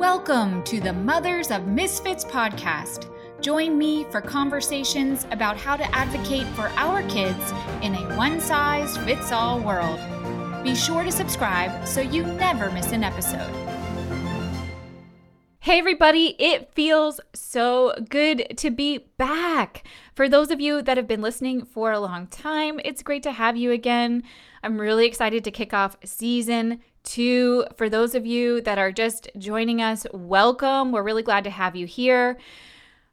Welcome to the Mothers of Misfits podcast. Join me for conversations about how to advocate for our kids in a one size fits all world. Be sure to subscribe so you never miss an episode. Hey, everybody, it feels so good to be back. For those of you that have been listening for a long time, it's great to have you again. I'm really excited to kick off season two. For those of you that are just joining us, welcome. We're really glad to have you here.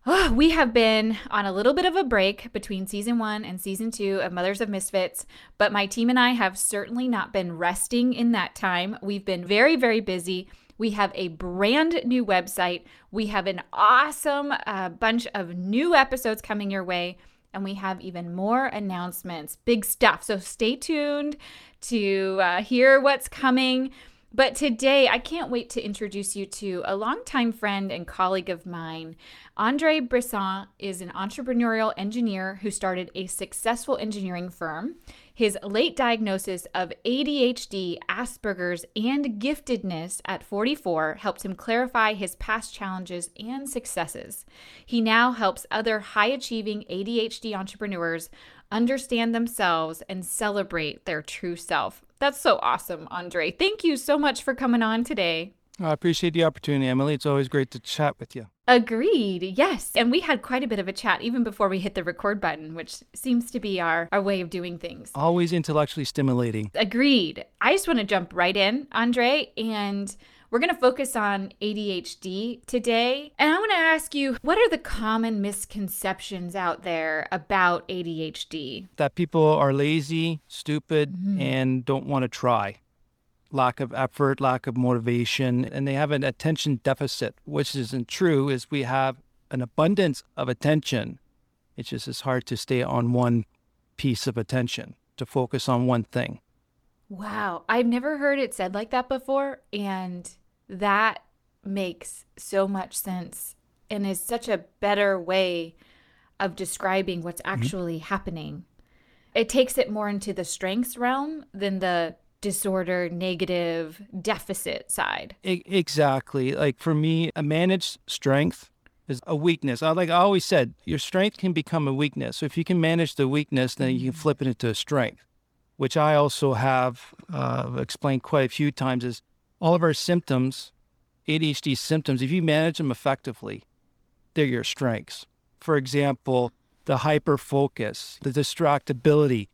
Oh, we have been on a little bit of a break between season one and season two of Mothers of Misfits, but my team and I have certainly not been resting in that time. We've been very, very busy. We have a brand new website. We have an awesome uh, bunch of new episodes coming your way and we have even more announcements, big stuff. So stay tuned to uh, hear what's coming. But today, I can't wait to introduce you to a longtime friend and colleague of mine. Andre Brisson is an entrepreneurial engineer who started a successful engineering firm. His late diagnosis of ADHD, Asperger's, and giftedness at 44 helped him clarify his past challenges and successes. He now helps other high achieving ADHD entrepreneurs understand themselves and celebrate their true self. That's so awesome, Andre. Thank you so much for coming on today. I appreciate the opportunity, Emily. It's always great to chat with you. Agreed. Yes. And we had quite a bit of a chat even before we hit the record button, which seems to be our, our way of doing things. Always intellectually stimulating. Agreed. I just want to jump right in, Andre, and we're going to focus on ADHD today. And I want to ask you what are the common misconceptions out there about ADHD? That people are lazy, stupid, mm-hmm. and don't want to try lack of effort, lack of motivation, and they have an attention deficit, which isn't true, is we have an abundance of attention. It's just it's hard to stay on one piece of attention, to focus on one thing. Wow. I've never heard it said like that before. And that makes so much sense and is such a better way of describing what's mm-hmm. actually mm-hmm. happening. It takes it more into the strengths realm than the disorder, negative, deficit side. Exactly. Like for me, a managed strength is a weakness. I like I always said, your strength can become a weakness. So if you can manage the weakness, then you can mm-hmm. flip it into a strength, which I also have uh, explained quite a few times. Is all of our symptoms, ADHD symptoms, if you manage them effectively, they're your strengths. For example, the hyper focus, the distractibility,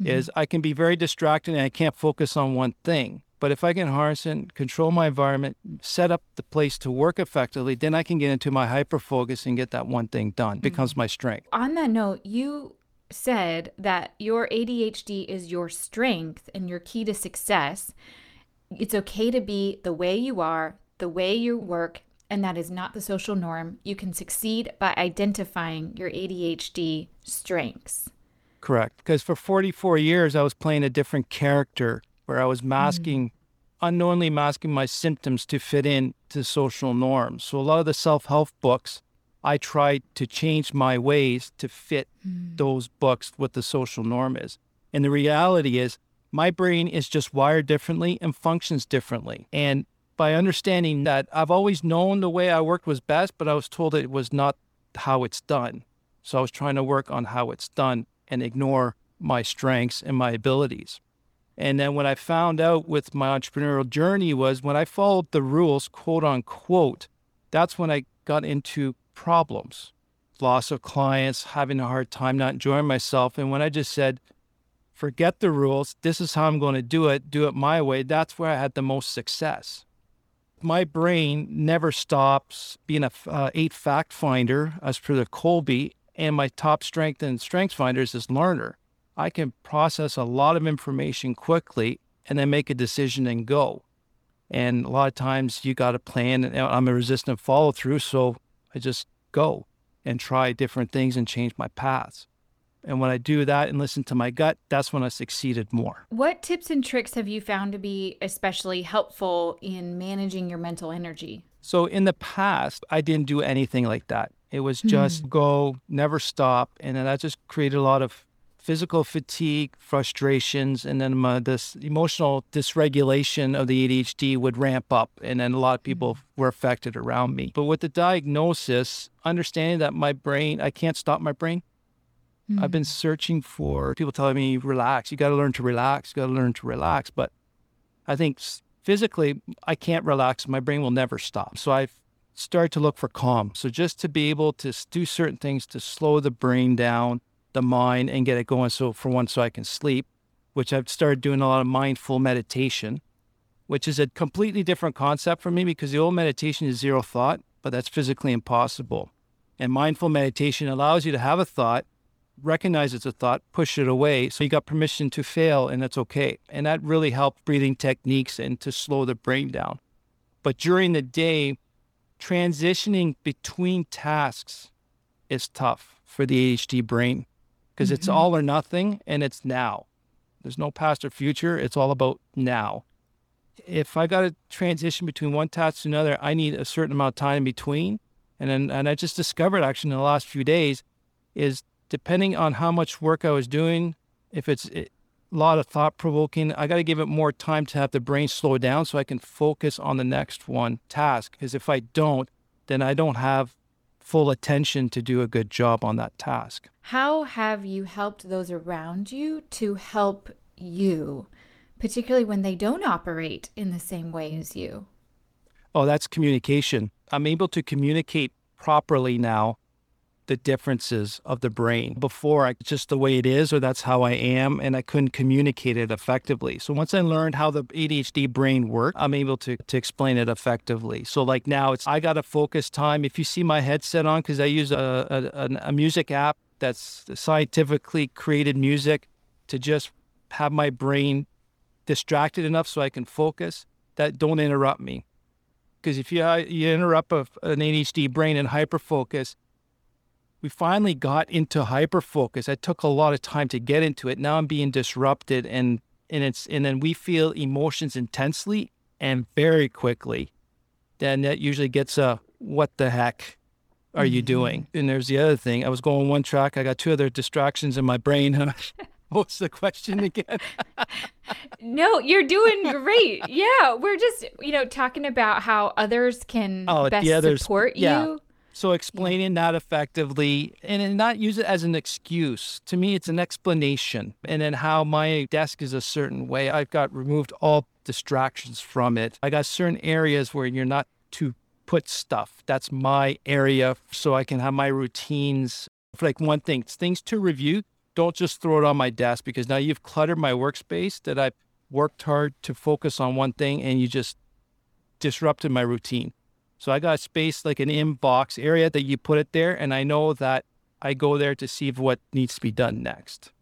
mm-hmm. is I can be very distracted and I can't focus on one thing. But if I can harness and control my environment, set up the place to work effectively, then I can get into my hyper focus and get that one thing done. Mm-hmm. becomes my strength. On that note, you said that your ADHD is your strength and your key to success. It's okay to be the way you are, the way you work, and that is not the social norm. You can succeed by identifying your ADHD strengths. Correct. Because for 44 years, I was playing a different character where I was masking, mm. unknowingly masking my symptoms to fit in to social norms. So a lot of the self help books, I tried to change my ways to fit mm. those books what the social norm is. And the reality is, my brain is just wired differently and functions differently. And by understanding that, I've always known the way I worked was best, but I was told it was not how it's done. So I was trying to work on how it's done and ignore my strengths and my abilities. And then what I found out with my entrepreneurial journey was when I followed the rules, quote unquote, that's when I got into problems, loss of clients, having a hard time, not enjoying myself. And when I just said, forget the rules, this is how I'm going to do it, do it my way, that's where I had the most success. My brain never stops being a uh, eight fact finder, as per the Kolbe, and my top strength in Strengths Finders is learner. I can process a lot of information quickly and then make a decision and go. And a lot of times you got to plan. And i'm a resistant follow through, so I just go and try different things and change my paths. And when I do that and listen to my gut, that's when I succeeded more. What tips and tricks have you found to be especially helpful in managing your mental energy? So, in the past, I didn't do anything like that. It was just mm. go, never stop. And then that just created a lot of physical fatigue, frustrations, and then my, this emotional dysregulation of the ADHD would ramp up. And then a lot of people were affected around me. But with the diagnosis, understanding that my brain, I can't stop my brain. Mm-hmm. I've been searching for people telling me, relax, you got to learn to relax, you got to learn to relax. But I think physically, I can't relax. My brain will never stop. So I've started to look for calm. So just to be able to do certain things to slow the brain down, the mind, and get it going. So for one, so I can sleep, which I've started doing a lot of mindful meditation, which is a completely different concept for me because the old meditation is zero thought, but that's physically impossible. And mindful meditation allows you to have a thought recognize it's a thought, push it away. So you got permission to fail, and that's okay. And that really helped breathing techniques and to slow the brain down. But during the day, transitioning between tasks is tough for the ADHD brain because mm-hmm. it's all or nothing and it's now. There's no past or future. It's all about now. If I got to transition between one task to another, I need a certain amount of time in between. And then, and I just discovered actually in the last few days is depending on how much work I was doing, if it's a lot of thought provoking, I got to give it more time to have the brain slow down so I can focus on the next one task. Because if I don't, then I don't have full attention to do a good job on that task. How have you helped those around you to help you, particularly when they don't operate in the same way as you? Oh, that's communication. I'm able to communicate properly now the differences of the brain. Before, I just the way it is, or that's how I am, and I couldn't communicate it effectively. So once I learned how the ADHD brain worked, I'm able to, to explain it effectively. So like now, it's I got to focus time. If you see my headset on, because I use a, a, a music app that's scientifically created music to just have my brain distracted enough so I can focus. That don't interrupt me because if you, you interrupt a, an ADHD brain and hyperfocus, we finally got into hyper focus. It took a lot of time to get into it. Now I'm being disrupted and and it's and then we feel emotions intensely and very quickly. Then that usually gets a what the heck are you mm-hmm. doing? And there's the other thing. I was going one track. I got two other distractions in my brain. What's the question again? no, you're doing great. Yeah, we're just you know talking about how others can oh, best yeah, support yeah. So explaining that effectively and not use it as an excuse. To me, it's an explanation. And then how my desk is a certain way. I've got removed all distractions from it. I got certain areas where you're not to put stuff. That's my area. So I can have my routines. For like one thing, things to review. Don't just throw it on my desk because now you've cluttered my workspace that I've worked hard to focus on one thing and you just disrupted my routine. So I got a space like an inbox area that you put it there, and I know that I go there to see what needs to be done next.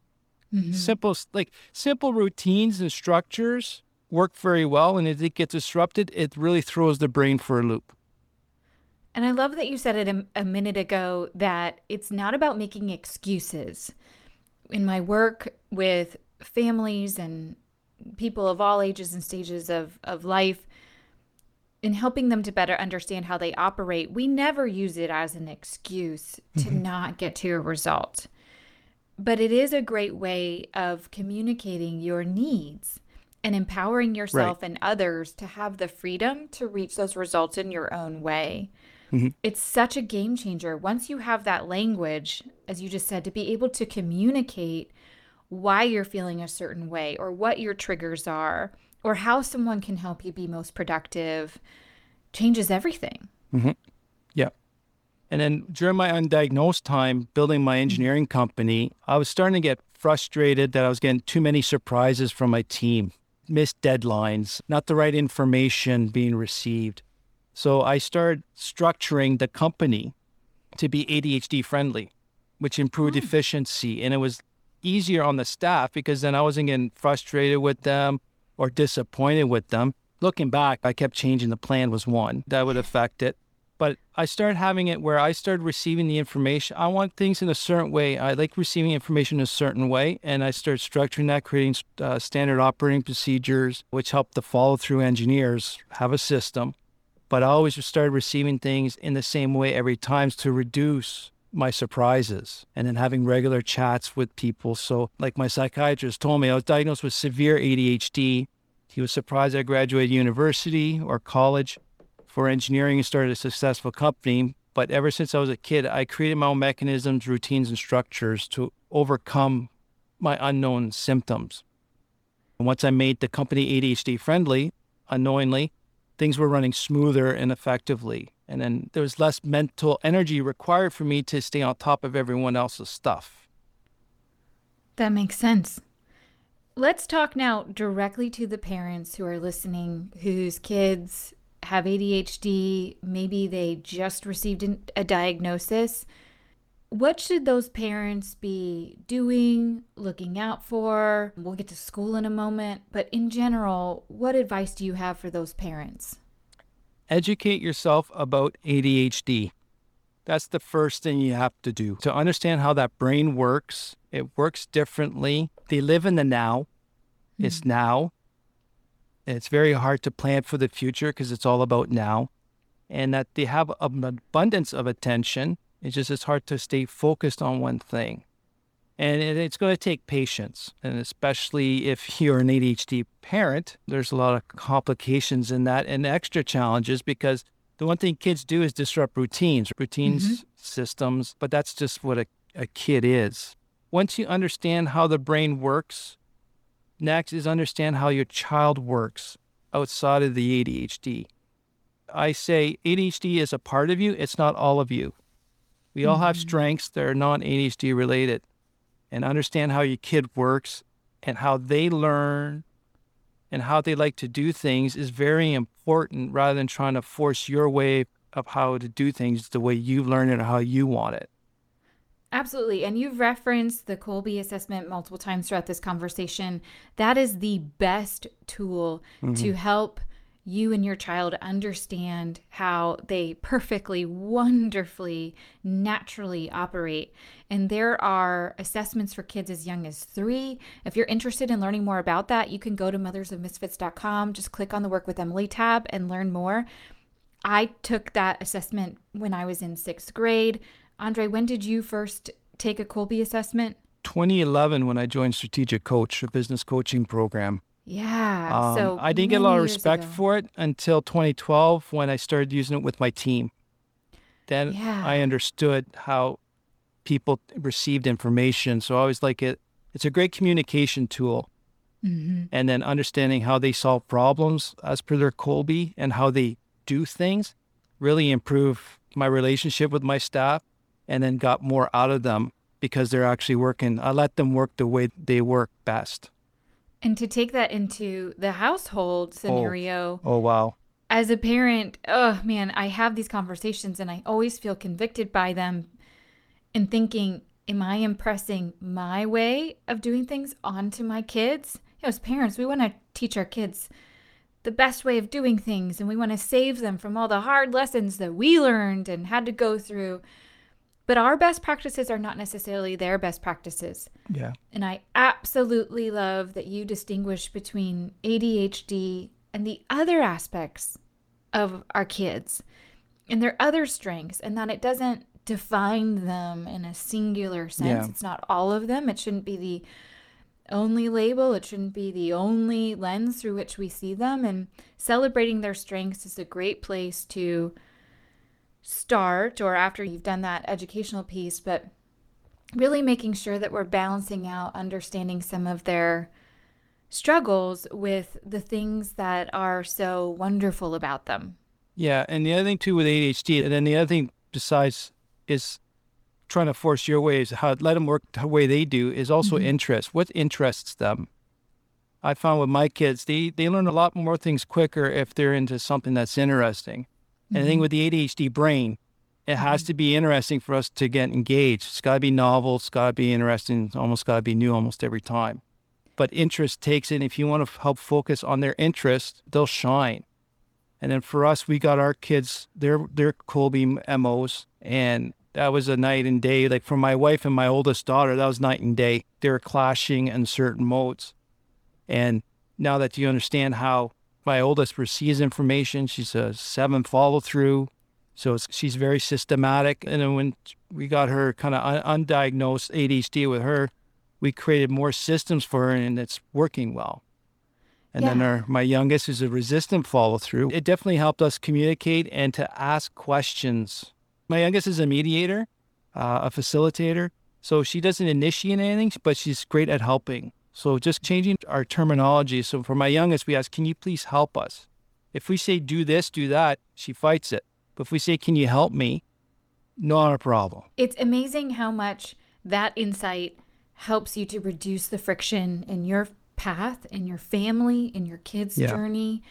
Mm-hmm. Simple, like simple routines and structures work very well, and if it gets disrupted, it really throws the brain for a loop. And I love that you said it a, a minute ago that it's not about making excuses. In my work with families and people of all ages and stages of, of life, in helping them to better understand how they operate, we never use it as an excuse to mm-hmm. not get to a result. But it is a great way of communicating your needs and empowering yourself right. and others to have the freedom to reach those results in your own way. Mm-hmm. It's such a game changer. Once you have that language, as you just said, to be able to communicate why you're feeling a certain way or what your triggers are or how someone can help you be most productive changes everything. Mm-hmm. Yeah. And then during my undiagnosed time building my engineering company, I was starting to get frustrated that I was getting too many surprises from my team, missed deadlines, not the right information being received. So I started structuring the company to be ADHD friendly, which improved oh. efficiency. And it was easier on the staff because then I wasn't getting frustrated with them or disappointed with them. Looking back, I kept changing the plan was one that would affect it. But I started having it where I started receiving the information. I want things in a certain way. I like receiving information in a certain way. And I started structuring that, creating uh, standard operating procedures, which helped the follow through engineers have a system. But I always started receiving things in the same way every time to reduce my surprises and then having regular chats with people. So, like my psychiatrist told me, I was diagnosed with severe ADHD. He was surprised I graduated university or college for engineering and started a successful company. But ever since I was a kid, I created my own mechanisms, routines, and structures to overcome my unknown symptoms. And once I made the company ADHD friendly, unknowingly, things were running smoother and effectively. And then there was less mental energy required for me to stay on top of everyone else's stuff. That makes sense. Let's talk now directly to the parents who are listening whose kids have ADHD. Maybe they just received a diagnosis. What should those parents be doing, looking out for? We'll get to school in a moment, but in general, what advice do you have for those parents? Educate yourself about ADHD. That's the first thing you have to do to understand how that brain works. It works differently. They live in the now. Mm-hmm. It's now. It's very hard to plan for the future because it's all about now. And that they have an abundance of attention it's just it's hard to stay focused on one thing. And it's going to take patience. And especially if you're an ADHD parent, there's a lot of complications in that and extra challenges because the one thing kids do is disrupt routines, routines, mm-hmm. systems, but that's just what a, a kid is. Once you understand how the brain works, next is understand how your child works outside of the ADHD. I say ADHD is a part of you, it's not all of you. We all have mm-hmm. strengths that are non ADHD related. And understand how your kid works and how they learn and how they like to do things is very important rather than trying to force your way of how to do things the way you learn it or how you want it. Absolutely. And you've referenced the Kolbe assessment multiple times throughout this conversation. That is the best tool mm-hmm. to help you and your child understand how they perfectly, wonderfully, naturally operate. And there are assessments for kids as young as three. If you're interested in learning more about that, you can go to mothersofmisfits.com, just click on the Work with Emily tab and learn more. I took that assessment when I was in sixth grade. Andre, when did you first take a Kolbe assessment? 2011 when I joined Strategic Coach, a business coaching program. Yeah. Um, so I didn't get a lot of respect ago. for it until 2012 when I started using it with my team. Then yeah. I understood how people received information. So I always like it. It's a great communication tool. Mm-hmm. And then understanding how they solve problems as per their Kolbe and how they do things really improve my relationship with my staff and then got more out of them because they're actually working. I let them work the way they work best. And to take that into the household oh. scenario. Oh, oh wow. As a parent, oh man, I have these conversations and I always feel convicted by them and thinking, am I impressing my way of doing things onto my kids? You know, as parents, we want to teach our kids the best way of doing things and we want to save them from all the hard lessons that we learned and had to go through. But our best practices are not necessarily their best practices. Yeah. And I absolutely love that you distinguish between ADHD and the other aspects of our kids and their other strengths, and that it doesn't define them in a singular sense. Yeah. It's not all of them. It shouldn't be the only label, it shouldn't be the only lens through which we see them. And celebrating their strengths is a great place to start or after you've done that educational piece, but really making sure that we're balancing out understanding some of their struggles with the things that are so wonderful about them. Yeah, and the other thing too with ADHD, and then the other thing besides is trying to force your ways, how let them work the way they do, is also mm-hmm. interest. What interests them? I found with my kids, they they learn a lot more things quicker if they're into something that's interesting. And I think mm-hmm. with the ADHD brain, it has mm-hmm. to be interesting for us to get engaged. It's got to be novel. It's got to be interesting. It's almost got to be new almost every time. But interest takes it. If you want to help focus on their interest, they'll shine. And then for us, we got our kids their their Kolbe MOs, and that was a night and day. Like for my wife and my oldest daughter, that was night and day. They were clashing in certain modes. And now that you understand how my oldest receives information. She's a seven follow through. So she's very systematic. And then when we got her kind of un- undiagnosed ADHD with her, we created more systems for her and it's working well. And yeah. then our, my youngest is a resistant follow through. It definitely helped us communicate and to ask questions. My youngest is a mediator, uh, a facilitator. So she doesn't initiate anything, but she's great at helping. So just changing our terminology. So for my youngest, we ask, can you please help us? If we say do this, do that, she fights it. But if we say, can you help me? Not a problem. It's amazing how much that insight helps you to reduce the friction in your path, in your family, in your kids' yeah. journey.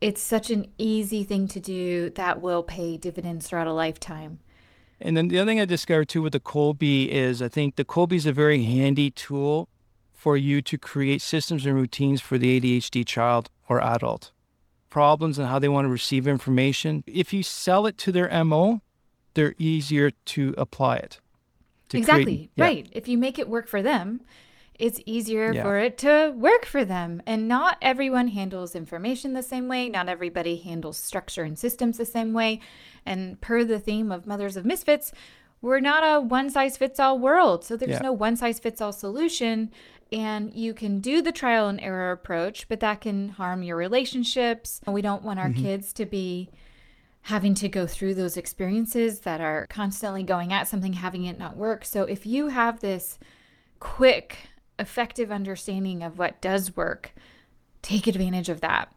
It's such an easy thing to do that will pay dividends throughout a lifetime. And then the other thing I discovered too with the Kolbe is I think the Kolbe is a very handy tool for you to create systems and routines for the ADHD child or adult problems and how they want to receive information. If you sell it to their MO, they're easier to apply it. To exactly. Create, yeah. Right. If you make it work for them, it's easier yeah. for it to work for them. And not everyone handles information the same way. Not everybody handles structure and systems the same way. And per the theme of Mothers of Misfits, we're not a one size fits all world. So there's yeah. no one size fits all solution. And you can do the trial and error approach, but that can harm your relationships. We don't want our mm-hmm. kids to be having to go through those experiences that are constantly going at something, having it not work. So if you have this quick, effective understanding of what does work, take advantage of that.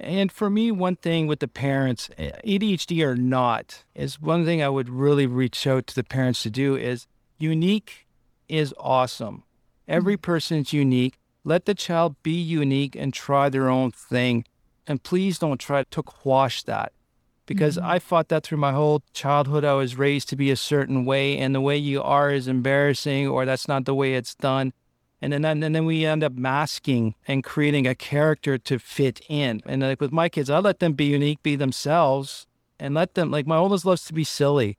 And for me, one thing with the parents, ADHD or not, is one thing I would really reach out to the parents to do is unique is awesome. Every mm-hmm. person's unique. Let the child be unique and try their own thing. And please don't try to quash that because mm-hmm. I fought that through my whole childhood. I was raised to be a certain way, and the way you are is embarrassing, or that's not the way it's done. And then, and then we end up masking and creating a character to fit in. And like with my kids, I let them be unique, be themselves, and let them, like my oldest loves to be silly.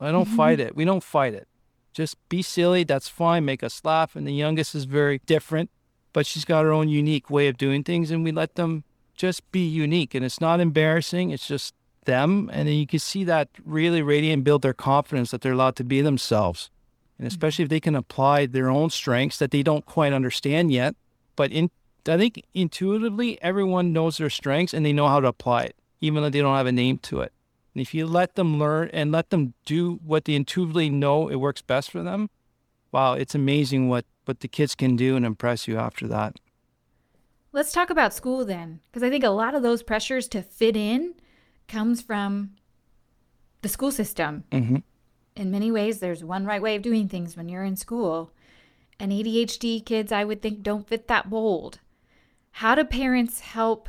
I don't mm-hmm. fight it. We don't fight it. Just be silly. That's fine. Make us laugh. And the youngest is very different, but she's got her own unique way of doing things. And we let them just be unique. And it's not embarrassing. It's just them. And then you can see that really radiate and build their confidence that they're allowed to be themselves. And especially if they can apply their own strengths that they don't quite understand yet. But in, I think intuitively, everyone knows their strengths and they know how to apply it, even though they don't have a name to it. And if you let them learn and let them do what they intuitively know it works best for them, wow, it's amazing what, what the kids can do and impress you after that. Let's talk about school then, because I think a lot of those pressures to fit in comes from the school system. Mm-hmm. In many ways, there's one right way of doing things when you're in school. And ADHD kids, I would think, don't fit that mold. How do parents help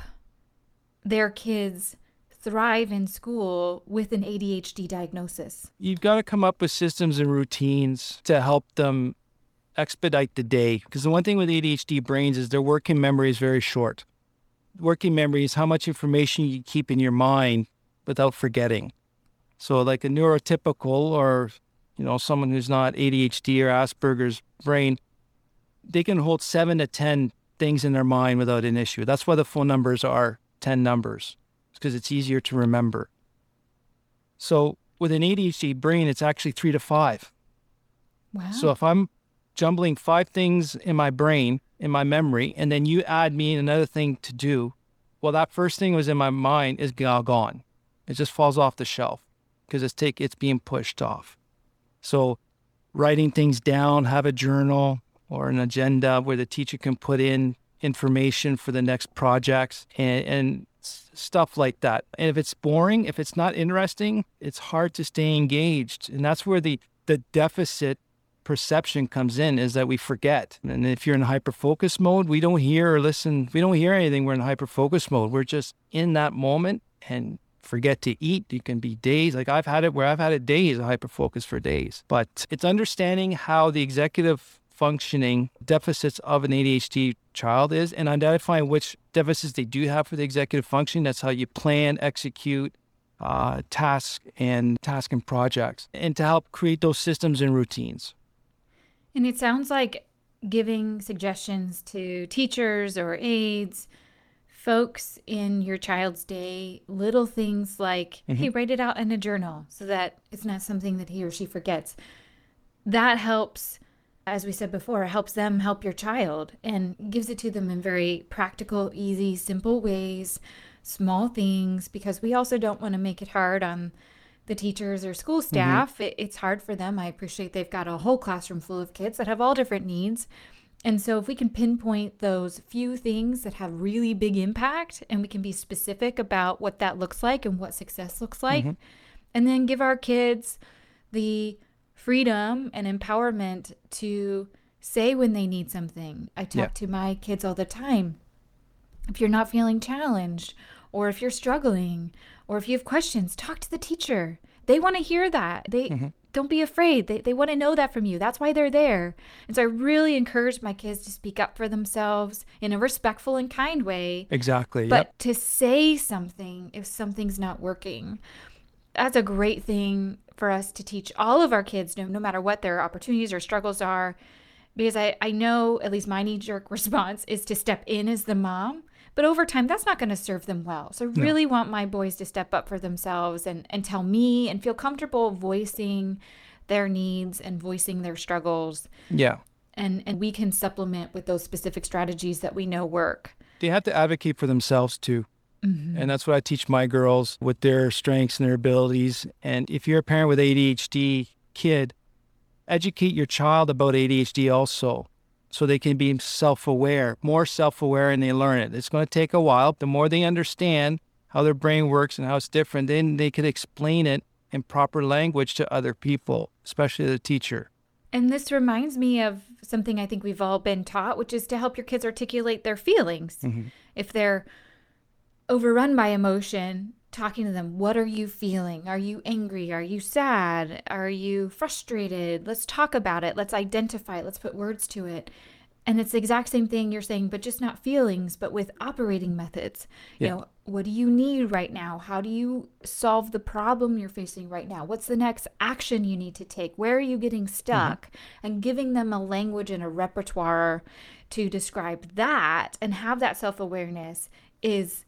their kids thrive in school with an ADHD diagnosis? You've got to come up with systems and routines to help them expedite the day. Because the one thing with ADHD brains is their working memory is very short. Working memory is how much information you keep in your mind without forgetting. So, like a neurotypical or you know someone who's not ADHD or Asperger's brain, they can hold seven to ten things in their mind without an issue. That's why the phone numbers are ten numbers because it's easier to remember. So with an ADHD brain, it's actually three to five. Wow. So if I'm jumbling five things in my brain, in my memory, and then you add me another thing to do, well, that first thing was in my mind is gone. It just falls off the shelf because it's take it's being pushed off. So writing things down, have a journal or an agenda where the teacher can put in information for the next projects and, and stuff like that. And if it's boring, if it's not interesting, it's hard to stay engaged. And that's where the, the deficit perception comes in is that we forget. And if you're in hyper focus mode, we don't hear or listen, we don't hear anything. We're in hyper focus mode. We're just in that moment and forget to eat. You can be days like I've had it where I've had it days of hyper focus for days. But it's understanding how the executive functioning deficits of an ADHD child is and identifying which deficits they do have for the executive function. That's how you plan, execute uh, tasks and task and projects, and to help create those systems and routines. And it sounds like giving suggestions to teachers or aides folks in your child's day little things like, hey, mm-hmm. write it out in a journal so that it's not something that he or she forgets. That helps, as we said before, helps them help your child and gives it to them in very practical, easy, simple ways, small things, because we also don't want to make it hard on the teachers or school mm-hmm. staff. It, it's hard for them. I appreciate they've got a whole classroom full of kids that have all different needs. And so, if we can pinpoint those few things that have really big impact and we can be specific about what that looks like and what success looks like, mm-hmm. and then give our kids the freedom and empowerment to say when they need something. I talk Yeah. to my kids all the time. If you're not feeling challenged, or if you're struggling, or if you have questions, talk to the teacher. They want to hear that. They mm-hmm. Don't be afraid. They, they want to know that from you. That's why they're there. And so I really encourage my kids to speak up for themselves in a respectful and kind way, Exactly. but yep. to say something if something's not working. That's a great thing for us to teach all of our kids, no, no matter what their opportunities or struggles are. Because I, I know at least my knee jerk response is to step in as the mom. But over time, that's not going to serve them well. So I really want my boys to step up for themselves and, and tell me and feel comfortable voicing their needs and voicing their struggles. Yeah. And, and we can supplement with those specific strategies that we know work. They have to advocate for themselves too. Mm-hmm. And that's what I teach my girls with their strengths and their abilities. And if you're a parent with ADHD kid, educate your child about ADHD also so they can be self aware, more self aware, and they learn it. It's going to take a while. The more they understand how their brain works and how it's different, then they can explain it in proper language to other people, especially the teacher. And this reminds me of something I think we've all been taught, which is to help your kids articulate their feelings. Mm-hmm. If they're overrun by emotion, talking to them, what are you feeling? Are you angry? Are you sad? Are you frustrated? Let's talk about it. Let's identify it. Let's put words to it. And it's the exact same thing you're saying, but just not feelings, but with operating methods. You know, what do you need right now? How do you solve the problem you're facing right now? What's the next action you need to take? Where are you getting mm-hmm. stuck? And giving them a language and a repertoire to describe that and have that self awareness is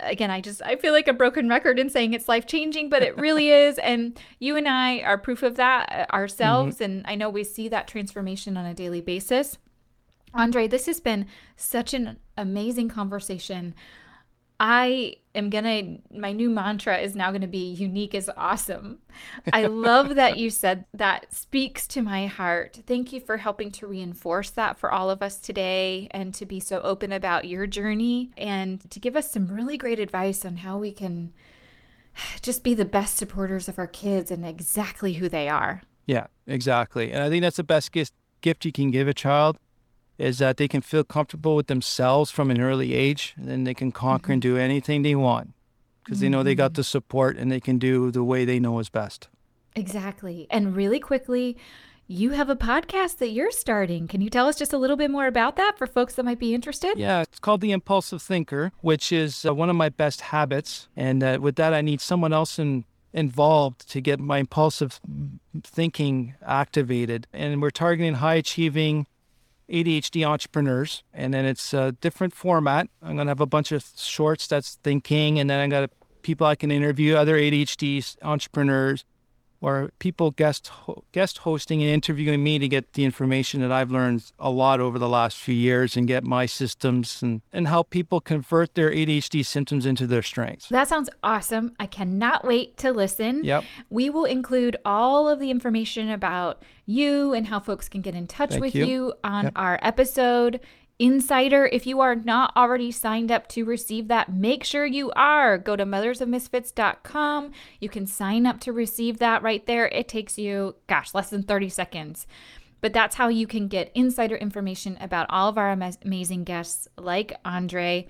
again i just i feel like a broken record in saying it's life changing but it really is. And you and i are proof of that uh, ourselves. And i know we see that transformation on a daily basis. Andre, this has been such an amazing conversation. I am gonna, my new mantra is now gonna be unique is awesome. I love that you said that speaks to my heart. Thank you for helping to reinforce that for all of us today and to be so open about your journey and to give us some really great advice on how we can just be the best supporters of our kids and exactly who they are. Yeah, exactly. And I think that's the best gift gift you can give a child is that they can feel comfortable with themselves from an early age and then they can conquer and do anything they want because they know they got the support and they can do the way they know is best. Exactly. And really quickly, you have a podcast that you're starting. Can you tell us just a little bit more about that for folks that might be interested? Yeah, it's called The Impulsive Thinker, which is uh, one of my best habits. And uh, with that, I need someone else in, involved to get my impulsive thinking activated. And we're targeting high achieving ADHD entrepreneurs. And then it's a different format. I'm to have a bunch of shorts that's thinking, and then I got people I can interview, other ADHD entrepreneurs or people guest ho- guest hosting and interviewing me to get the information that I've learned a lot over the last few years and get my systems and, and help people convert their ADHD symptoms into their strengths. That sounds awesome. I cannot wait to listen. Yep. We will include all of the information about you and how folks can get in touch Thank with you. you, on Yep. our episode. Insider, if you are not already signed up to receive that, make sure you are. Go to mothersofmisfits.com. You can sign up to receive that right there. It takes you, gosh, less than 30 seconds. But that's how you can get insider information about all of our ama- amazing guests like Andre.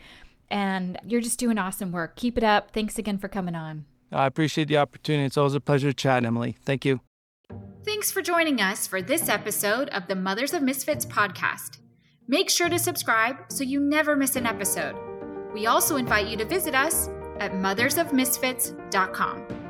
And you're just doing awesome work. Keep it up. Thanks again for coming on. I appreciate the opportunity. It's always a pleasure to chat, Emily. Thank you. Thanks for joining us for this episode of the Mothers of Misfits podcast. Make sure to subscribe so you never miss an episode. We also invite you to visit us at mothersofmisfits.com.